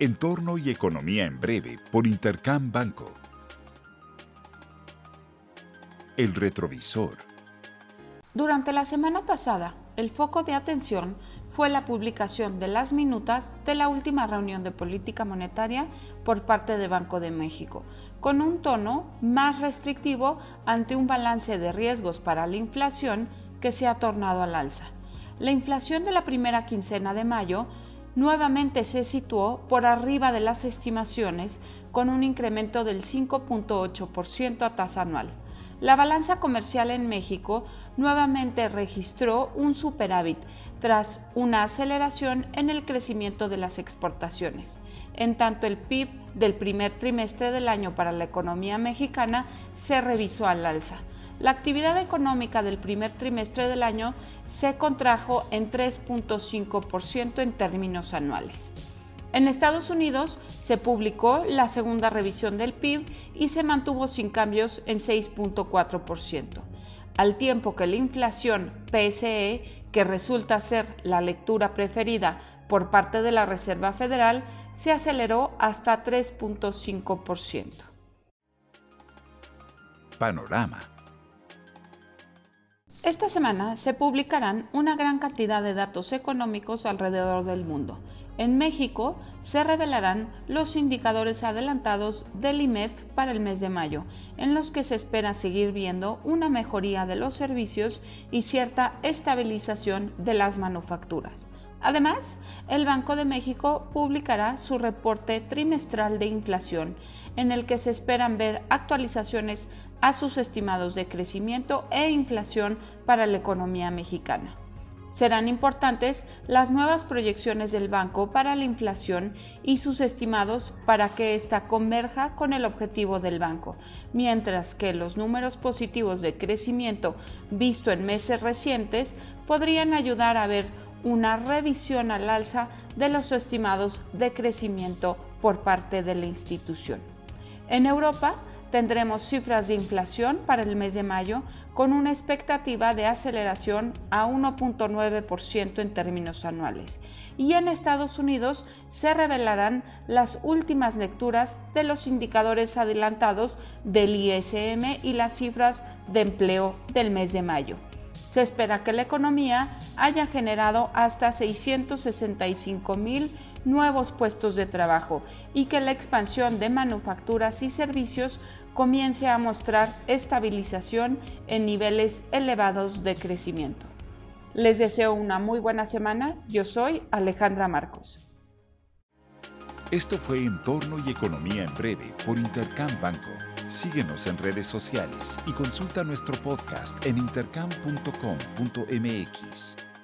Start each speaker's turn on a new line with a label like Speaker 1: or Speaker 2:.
Speaker 1: Entorno y Economía en Breve por Intercam Banco. El retrovisor.
Speaker 2: Durante la semana pasada, el foco de atención fue la publicación de las minutas de la última reunión de política monetaria por parte de Banco de México, con un tono más restrictivo ante un balance de riesgos para la inflación que se ha tornado al alza. La inflación de la primera quincena de mayo nuevamente se situó por arriba de las estimaciones con un incremento del 5.8% a tasa anual. La balanza comercial en México nuevamente registró un superávit tras una aceleración en el crecimiento de las exportaciones. En tanto, el PIB del primer trimestre del año para la economía mexicana se revisó al alza. La actividad económica del primer trimestre del año se contrajo en 3.5% en términos anuales. En Estados Unidos se publicó la segunda revisión del PIB y se mantuvo sin cambios en 6.4%, al tiempo que la inflación PSE, que resulta ser la lectura preferida por parte de la Reserva Federal, se aceleró hasta 3.5%.
Speaker 1: Panorama.
Speaker 2: Esta semana se publicarán una gran cantidad de datos económicos alrededor del mundo en México se revelarán los indicadores adelantados del IMEF para el mes de mayo, en los que se espera seguir viendo una mejoría de los servicios y cierta estabilización de las manufacturas. Además, el Banco de México publicará su reporte trimestral de inflación, en el que se esperan ver actualizaciones a sus estimados de crecimiento e inflación para la economía mexicana. Serán importantes las nuevas proyecciones del banco para la inflación y sus estimados para que ésta converja con el objetivo del banco, mientras que los números positivos de crecimiento visto en meses recientes podrían ayudar a ver una revisión al alza de los estimados de crecimiento por parte de la institución. En Europa, tendremos cifras de inflación para el mes de mayo con una expectativa de aceleración a 1.9% en términos anuales. Y en Estados Unidos se revelarán las últimas lecturas de los indicadores adelantados del ISM y las cifras de empleo del mes de mayo. Se espera que la economía haya generado hasta 665 mil nuevos puestos de trabajo y que la expansión de manufacturas y servicios comience a mostrar estabilización en niveles elevados de crecimiento. Les deseo una muy buena semana. Yo soy Alejandra Marcos.
Speaker 1: Esto fue Entorno y Economía en Breve por Intercam Banco. Síguenos en redes sociales y consulta nuestro podcast en intercam.com.mx.